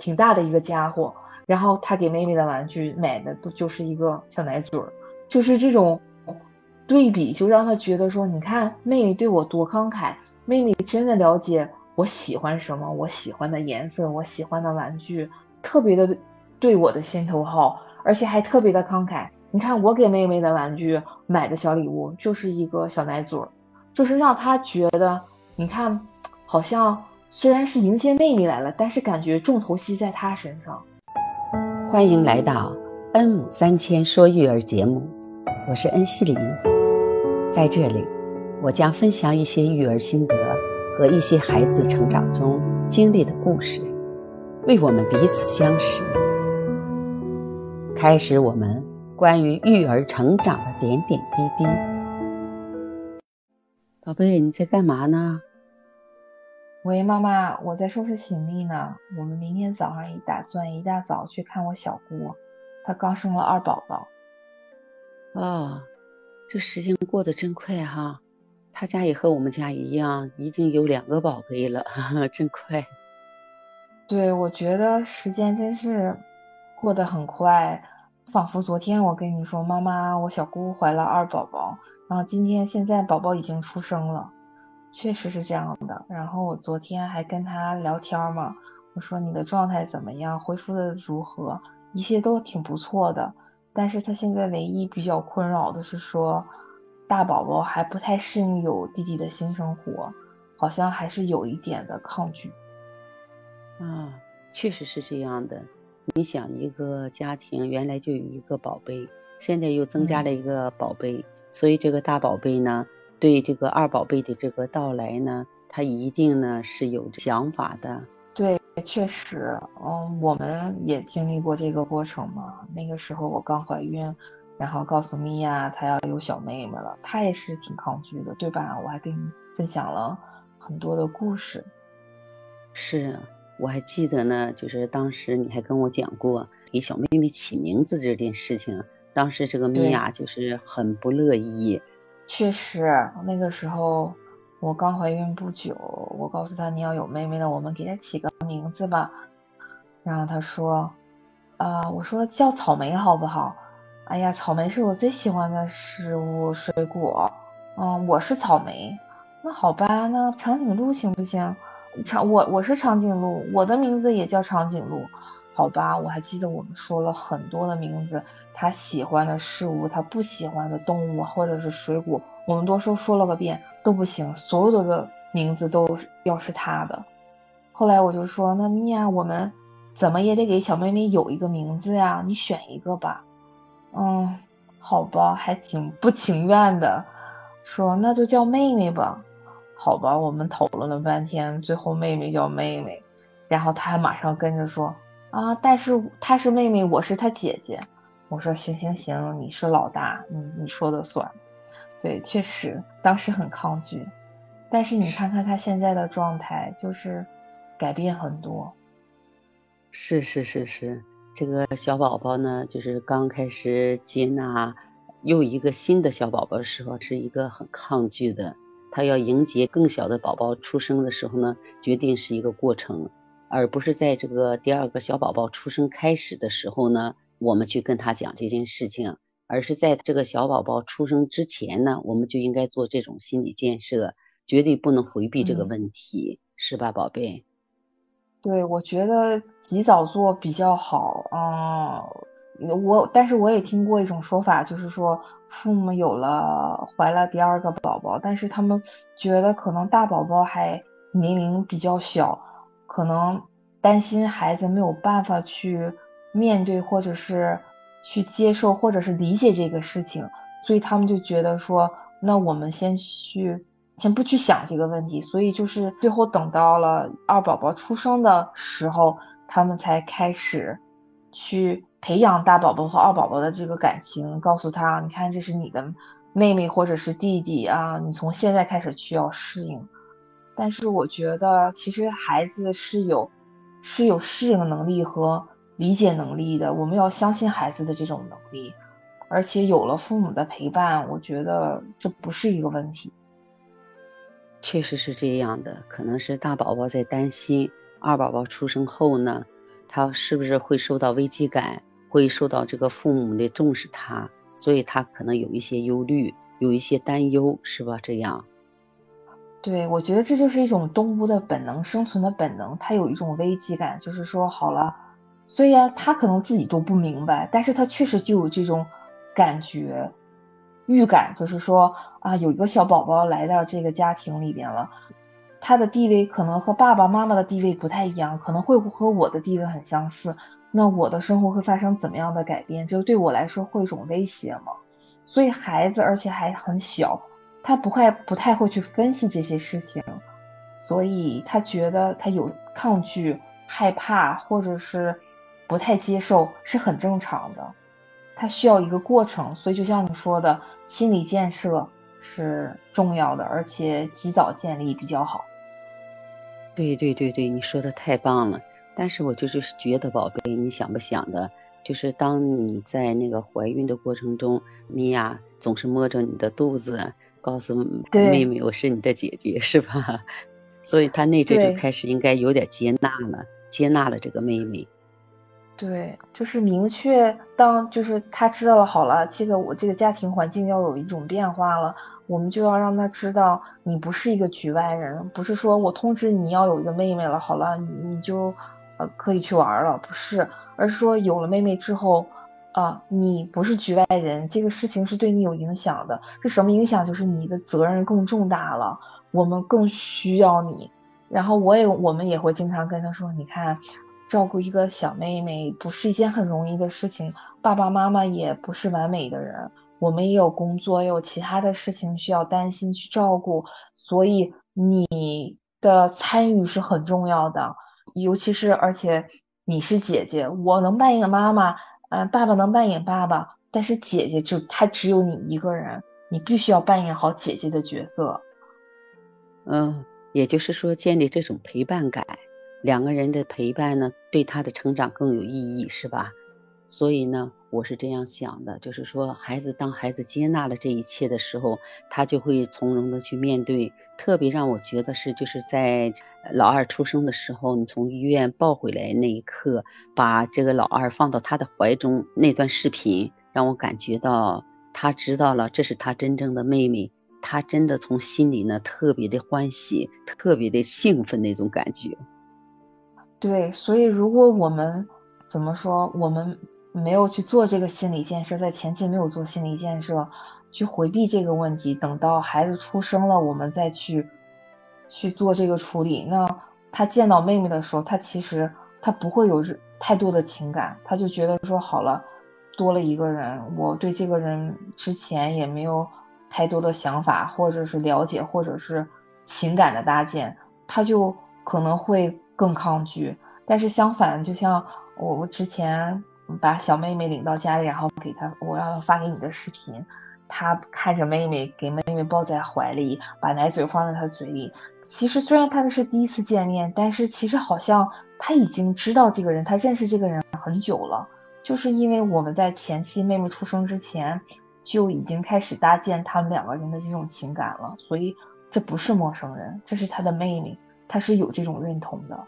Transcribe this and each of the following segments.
挺大的一个家伙，然后他给妹妹的玩具买的都就是一个小奶嘴儿，就是这种对比，就让他觉得说，你看妹妹对我多慷慨，妹妹真的了解我喜欢什么，我喜欢的颜色，我喜欢的玩具，特别的对我的心头好，而且还特别的慷慨。你看我给妹妹的玩具买的小礼物就是一个小奶嘴儿，就是让他觉得，你看，好像虽然是迎接妹妹来了，但是感觉重头戏在她身上。欢迎来到恩母三千说育儿节目，我是恩熙林，在这里，我将分享一些育儿心得和一些孩子成长中经历的故事，为我们彼此相识，开始我们。关于育儿成长的点点滴滴，宝贝，你在干嘛呢？喂，妈妈，我在收拾行李呢。我们明天早上一打算一大早去看我小姑，她刚生了二宝宝。哦，这时间过得真快哈，她家也和我们家一样，已经有两个宝贝了，哈哈，真快。对，我觉得时间真是过得很快。仿佛昨天我跟你说，妈妈，我小姑怀了二宝宝，然后今天现在宝宝已经出生了，确实是这样的。然后我昨天还跟他聊天嘛，我说你的状态怎么样，恢复的如何，一切都挺不错的。但是他现在唯一比较困扰的是说，大宝宝还不太适应有弟弟的新生活，好像还是有一点的抗拒。啊，确实是这样的。你想一个家庭原来就有一个宝贝，现在又增加了一个宝贝，所以这个大宝贝呢，对这个二宝贝的这个到来呢，他一定呢是有想法的。对，确实，嗯，我们也经历过这个过程嘛。那个时候我刚怀孕，然后告诉米娅她要有小妹妹了，她也是挺抗拒的，对吧？我还跟你分享了很多的故事。是。我还记得呢，就是当时你还跟我讲过给小妹妹起名字这件事情，当时这个米娅就是很不乐意。确实，那个时候我刚怀孕不久，我告诉她你要有妹妹了，我们给她起个名字吧。然后她说，啊，我说叫草莓好不好？哎呀，草莓是我最喜欢的食物水果，嗯，我是草莓。那好吧，那长颈鹿行不行？长我我是长颈鹿，我的名字也叫长颈鹿，好吧，我还记得我们说了很多的名字，他喜欢的事物，他不喜欢的动物或者是水果，我们都说说了个遍都不行，所有的名字都要是他的。后来我就说，那你呀，我们怎么也得给小妹妹有一个名字呀，你选一个吧。嗯，好吧，还挺不情愿的，说那就叫妹妹吧。好吧，我们讨论了半天，最后妹妹叫妹妹，然后他还马上跟着说啊，但是她是妹妹，我是她姐姐。我说行行行，你是老大，嗯，你说的算。对，确实当时很抗拒，但是你看看他现在的状态，就是改变很多。是是是是，这个小宝宝呢，就是刚开始接纳又一个新的小宝宝的时候，是一个很抗拒的。他要迎接更小的宝宝出生的时候呢，决定是一个过程，而不是在这个第二个小宝宝出生开始的时候呢，我们去跟他讲这件事情，而是在这个小宝宝出生之前呢，我们就应该做这种心理建设，绝对不能回避这个问题，是吧，宝贝？对，我觉得及早做比较好啊。我，但是我也听过一种说法，就是说。父母有了怀了第二个宝宝，但是他们觉得可能大宝宝还年龄比较小，可能担心孩子没有办法去面对，或者是去接受，或者是理解这个事情，所以他们就觉得说，那我们先去，先不去想这个问题，所以就是最后等到了二宝宝出生的时候，他们才开始去。培养大宝宝和二宝宝的这个感情，告诉他，你看这是你的妹妹或者是弟弟啊，你从现在开始需要适应。但是我觉得，其实孩子是有是有适应能力和理解能力的，我们要相信孩子的这种能力，而且有了父母的陪伴，我觉得这不是一个问题。确实是这样的，可能是大宝宝在担心二宝宝出生后呢。他是不是会受到危机感，会受到这个父母的重视他，所以他可能有一些忧虑，有一些担忧，是吧？这样。对，我觉得这就是一种动物的本能，生存的本能。它有一种危机感，就是说，好了，虽然他可能自己都不明白，但是他确实就有这种感觉、预感，就是说啊，有一个小宝宝来到这个家庭里边了，他的地位可能和爸爸妈妈的地位不太一样，可能会和我的地位很相似。那我的生活会发生怎么样的改变？就对我来说会一种威胁吗？所以孩子，而且还很小。他不会不太会去分析这些事情，所以他觉得他有抗拒、害怕或者是不太接受是很正常的。他需要一个过程，所以就像你说的，心理建设是重要的，而且及早建立比较好。对对对对，你说的太棒了。但是我就是觉得，宝贝，你想不想的，就是当你在那个怀孕的过程中，米娅总是摸着你的肚子。告诉妹妹，我是你的姐姐，是吧？所以她内在就开始应该有点接纳了，接纳了这个妹妹。对，就是明确当就是他知道了，好了，这个我这个家庭环境要有一种变化了，我们就要让他知道，你不是一个局外人，不是说我通知你要有一个妹妹了，好了，你你就呃可以去玩了，不是，而是说有了妹妹之后。啊，你不是局外人，这个事情是对你有影响的。是什么影响？就是你的责任更重大了，我们更需要你。然后我也，我们也会经常跟他说，你看，照顾一个小妹妹不是一件很容易的事情。爸爸妈妈也不是完美的人，我们也有工作，也有其他的事情需要担心去照顾。所以你的参与是很重要的，尤其是而且你是姐姐，我能扮演妈妈。嗯，爸爸能扮演爸爸，但是姐姐就她只有你一个人，你必须要扮演好姐姐的角色。嗯，也就是说建立这种陪伴感，两个人的陪伴呢，对他的成长更有意义，是吧？所以呢，我是这样想的，就是说，孩子当孩子接纳了这一切的时候，他就会从容的去面对。特别让我觉得是，就是在老二出生的时候，你从医院抱回来那一刻，把这个老二放到他的怀中那段视频，让我感觉到他知道了这是他真正的妹妹，他真的从心里呢特别的欢喜，特别的兴奋那种感觉。对，所以如果我们怎么说，我们。没有去做这个心理建设，在前期没有做心理建设，去回避这个问题，等到孩子出生了，我们再去去做这个处理。那他见到妹妹的时候，他其实他不会有太多的情感，他就觉得说好了，多了一个人，我对这个人之前也没有太多的想法，或者是了解，或者是情感的搭建，他就可能会更抗拒。但是相反，就像我我之前。把小妹妹领到家里，然后给她，我让她发给你的视频，她看着妹妹，给妹妹抱在怀里，把奶嘴放在她嘴里。其实虽然他们是第一次见面，但是其实好像他已经知道这个人，他认识这个人很久了。就是因为我们在前期妹妹出生之前就已经开始搭建他们两个人的这种情感了，所以这不是陌生人，这是他的妹妹，他是有这种认同的。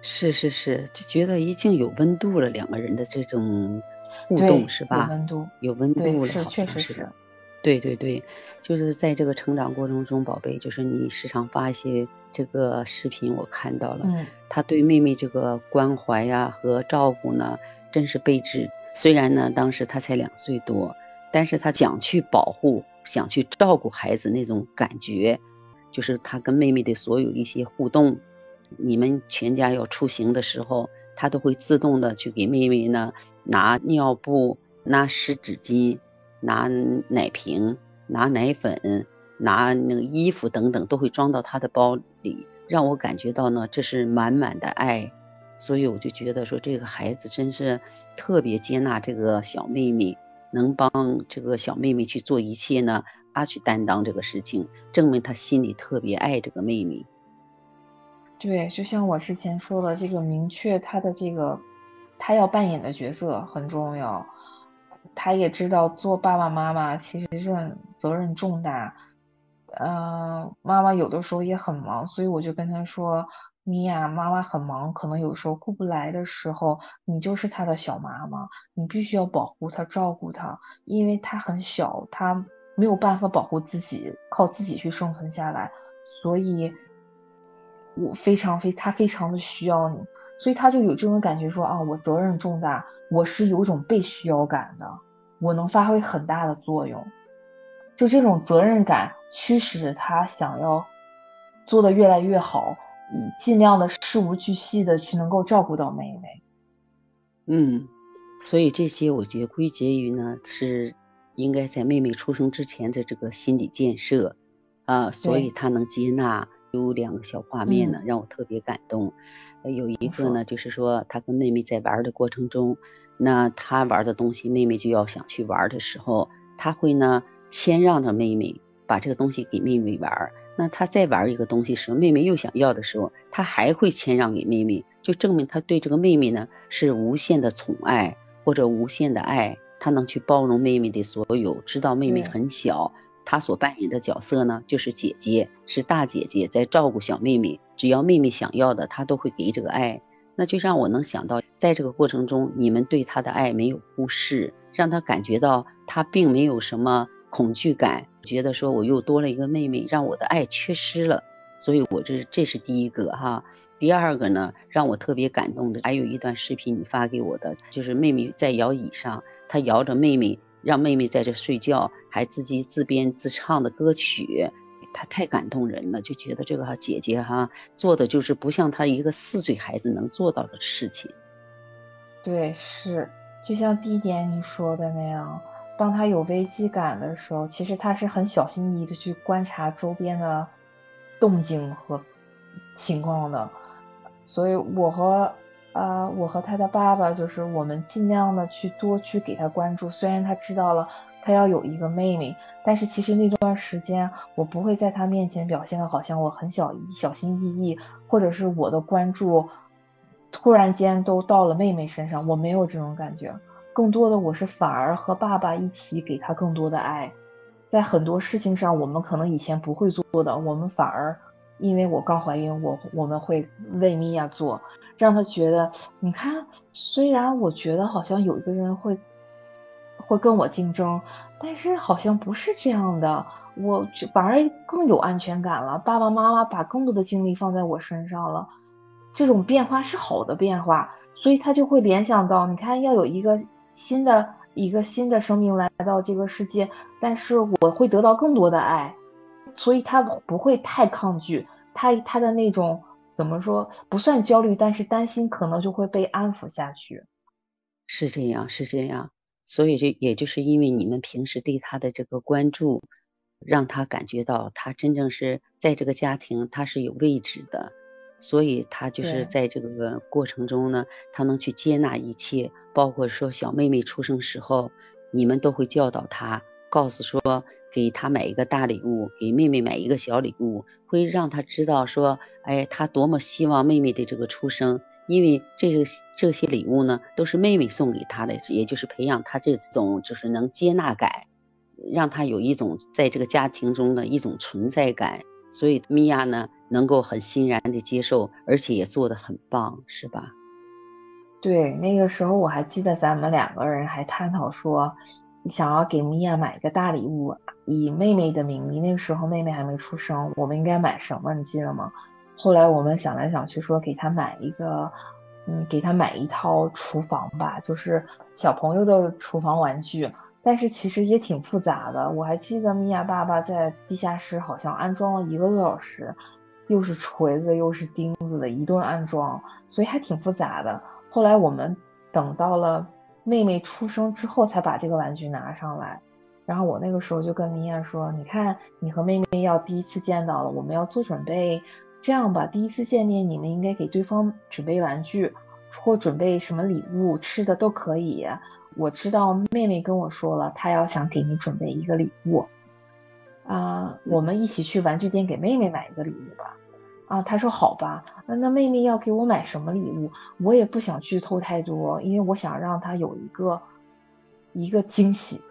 是是是，就觉得已经有温度了，两个人的这种互动是吧？有温度，有温度了，是确实是。对对对，就是在这个成长过程中，宝贝，就是你时常发一些这个视频，我看到了，嗯，他对妹妹这个关怀呀和照顾呢，真是备至。虽然呢，当时他才两岁多，但是他想去保护、想去照顾孩子那种感觉，就是他跟妹妹的所有一些互动。你们全家要出行的时候，他都会自动的去给妹妹呢拿尿布、拿湿纸巾、拿奶瓶、拿奶粉、拿那个衣服等等，都会装到他的包里，让我感觉到呢这是满满的爱。所以我就觉得说这个孩子真是特别接纳这个小妹妹，能帮这个小妹妹去做一切呢，他去担当这个事情，证明他心里特别爱这个妹妹。对，就像我之前说的，这个明确他的这个他要扮演的角色很重要。他也知道做爸爸妈妈其实是责任重大。嗯，妈妈有的时候也很忙，所以我就跟他说，米娅妈妈很忙，可能有时候顾不来的时候，你就是她的小妈妈，你必须要保护她、照顾她，因为她很小，她没有办法保护自己，靠自己去生存下来，所以，我非常非他非常的需要你，所以他就有这种感觉说啊，我责任重大，我是有种被需要感的，我能发挥很大的作用，就这种责任感驱使着他想要做的越来越好。尽量的事无巨细的去能够照顾到妹妹，嗯，所以这些我觉得归结于呢是应该在妹妹出生之前的这个心理建设啊，所以她能接纳。有两个小画面呢，让我特别感动。有一个呢，就是说他跟妹妹在玩的过程中，那他玩的东西妹妹就要想去玩的时候，他会呢谦让着妹妹，把这个东西给妹妹玩。那他再玩一个东西时候，妹妹又想要的时候，他还会谦让给妹妹，就证明他对这个妹妹呢是无限的宠爱或者无限的爱，他能去包容妹妹的所有，知道妹妹很小，他所扮演的角色呢就是姐姐，是大姐姐在照顾小妹妹，只要妹妹想要的，他都会给这个爱。那就让我能想到，在这个过程中，你们对他的爱没有忽视，让他感觉到他并没有什么。恐惧感，觉得说我又多了一个妹妹，让我的爱缺失了，所以我这这是第一个哈。第二个呢，让我特别感动的，还有一段视频你发给我的，就是妹妹在摇椅上，她摇着妹妹，让妹妹在这睡觉，还自己自编自唱的歌曲，她太感动人了，就觉得这个姐姐哈做的就是不像她一个四岁孩子能做到的事情。对，是，就像第一点你说的那样。当他有危机感的时候，其实他是很小心翼翼的去观察周边的动静和情况的。所以，我和啊，我和他的爸爸就是我们尽量的去多去给他关注。虽然他知道了他要有一个妹妹，但是其实那段时间我不会在他面前表现的好像我很小小心翼翼，或者是我的关注突然间都到了妹妹身上，我没有这种感觉。更多的我是反而和爸爸一起给他更多的爱，在很多事情上我们可能以前不会做的，我们反而因为我刚怀孕，我我们会为米娅做，让他觉得你看，虽然我觉得好像有一个人会会跟我竞争，但是好像不是这样的，我反而更有安全感了。爸爸妈妈把更多的精力放在我身上了，这种变化是好的变化，所以他就会联想到，你看要有一个。新的一个新的生命来到这个世界，但是我会得到更多的爱，所以他不会太抗拒，他他的那种怎么说不算焦虑，但是担心可能就会被安抚下去。是这样，是这样，所以就也就是因为你们平时对他的这个关注，让他感觉到他真正是在这个家庭他是有位置的。所以他就是在这个过程中呢，他能去接纳一切，包括说小妹妹出生时候，你们都会教导他，告诉说给他买一个大礼物，给妹妹买一个小礼物，会让他知道说，哎，他多么希望妹妹的这个出生，因为这个这些礼物呢，都是妹妹送给他的，也就是培养他这种就是能接纳感，让他有一种在这个家庭中的一种存在感。所以米娅呢，能够很欣然的接受，而且也做得很棒，是吧？对，那个时候我还记得咱们两个人还探讨说，想要给米娅买一个大礼物，以妹妹的名义。那个时候妹妹还没出生，我们应该买什么？你记得吗？后来我们想来想去，说给她买一个，嗯，给她买一套厨房吧，就是小朋友的厨房玩具。但是其实也挺复杂的，我还记得米娅爸爸在地下室好像安装了一个多小时，又是锤子又是钉子的一顿安装，所以还挺复杂的。后来我们等到了妹妹出生之后才把这个玩具拿上来，然后我那个时候就跟明艳说：“你看，你和妹妹要第一次见到了，我们要做准备。这样吧，第一次见面你们应该给对方准备玩具，或准备什么礼物，吃的都可以。”我知道妹妹跟我说了，她要想给你准备一个礼物，啊，我们一起去玩具店给妹妹买一个礼物吧。啊，她说好吧。那那妹妹要给我买什么礼物？我也不想剧透太多，因为我想让她有一个一个惊喜，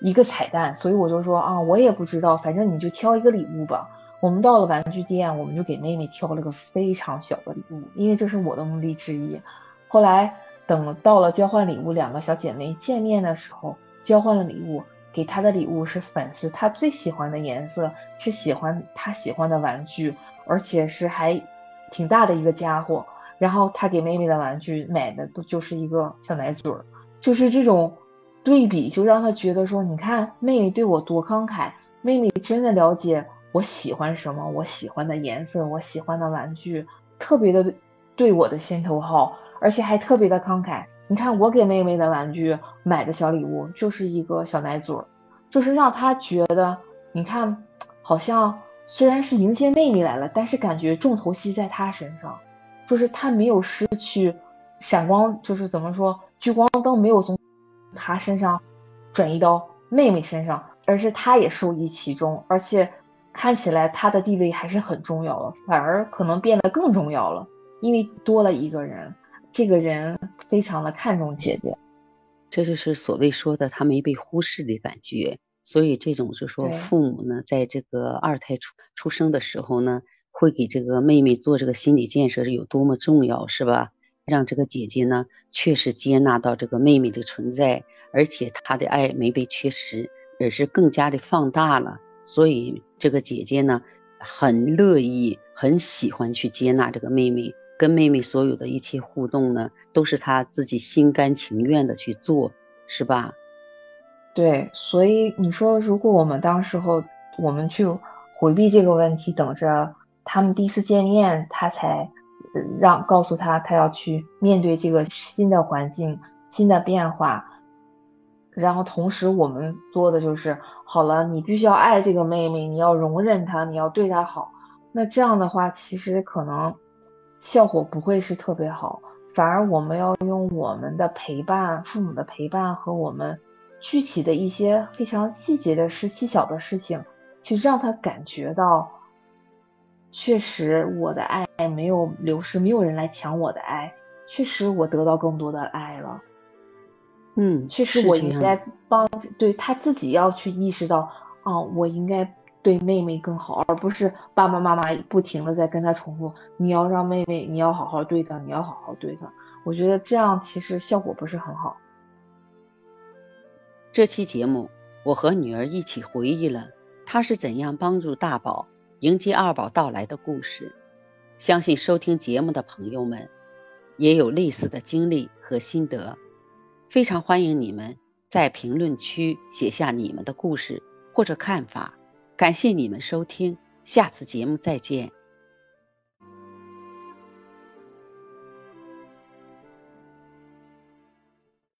一个彩蛋。所以我就说啊，我也不知道，反正你就挑一个礼物吧。我们到了玩具店，我们就给妹妹挑了个非常小的礼物，因为这是我的目的之一。后来等到了交换礼物，两个小姐妹见面的时候，交换了礼物，给她的礼物是粉丝她最喜欢的颜色，是喜欢她喜欢的玩具，而且是还挺大的一个家伙。然后她给妹妹的玩具买的都就是一个小奶嘴儿，就是这种对比，就让她觉得说，你看妹妹对我多慷慨，妹妹真的了解。我喜欢什么？我喜欢的颜色，我喜欢的玩具，特别的对我的心头好，而且还特别的慷慨。你看我给妹妹的玩具买的小礼物，就是一个小奶嘴，就是让她觉得，你看，好像虽然是迎接妹妹来了，但是感觉重头戏在她身上，就是她没有失去闪光，就是怎么说，聚光灯没有从她身上转移到妹妹身上，而是她也受益其中，而且。看起来他的地位还是很重要了，反而可能变得更重要了，因为多了一个人，这个人非常的看重姐姐，这就是所谓说的他没被忽视的感觉。所以这种就说父母呢，在这个二胎出出生的时候呢，会给这个妹妹做这个心理建设是有多么重要，是吧？让这个姐姐呢确实接纳到这个妹妹的存在，而且她的爱没被缺失，而是更加的放大了。所以这个姐姐呢，很乐意、很喜欢去接纳这个妹妹，跟妹妹所有的一切互动呢，都是她自己心甘情愿的去做，是吧？对，所以你说，如果我们当时候我们去回避这个问题，等着他们第一次见面，他才让告诉他他要去面对这个新的环境、新的变化。然后同时，我们做的就是好了，你必须要爱这个妹妹，你要容忍她，你要对她好。那这样的话，其实可能效果不会是特别好，反而我们要用我们的陪伴、父母的陪伴和我们具体的一些非常细节的事、细小的事情，去让他感觉到，确实我的爱没有流失，没有人来抢我的爱，确实我得到更多的爱了。嗯，确实，我应该帮对他自己要去意识到，啊，我应该对妹妹更好，而不是爸爸妈妈不停的在跟他重复，你要让妹妹，你要好好对她，你要好好对她。我觉得这样其实效果不是很好。这期节目，我和女儿一起回忆了她是怎样帮助大宝迎接二宝到来的故事。相信收听节目的朋友们，也有类似的经历和心得。非常欢迎你们在评论区写下你们的故事或者看法，感谢你们收听，下次节目再见。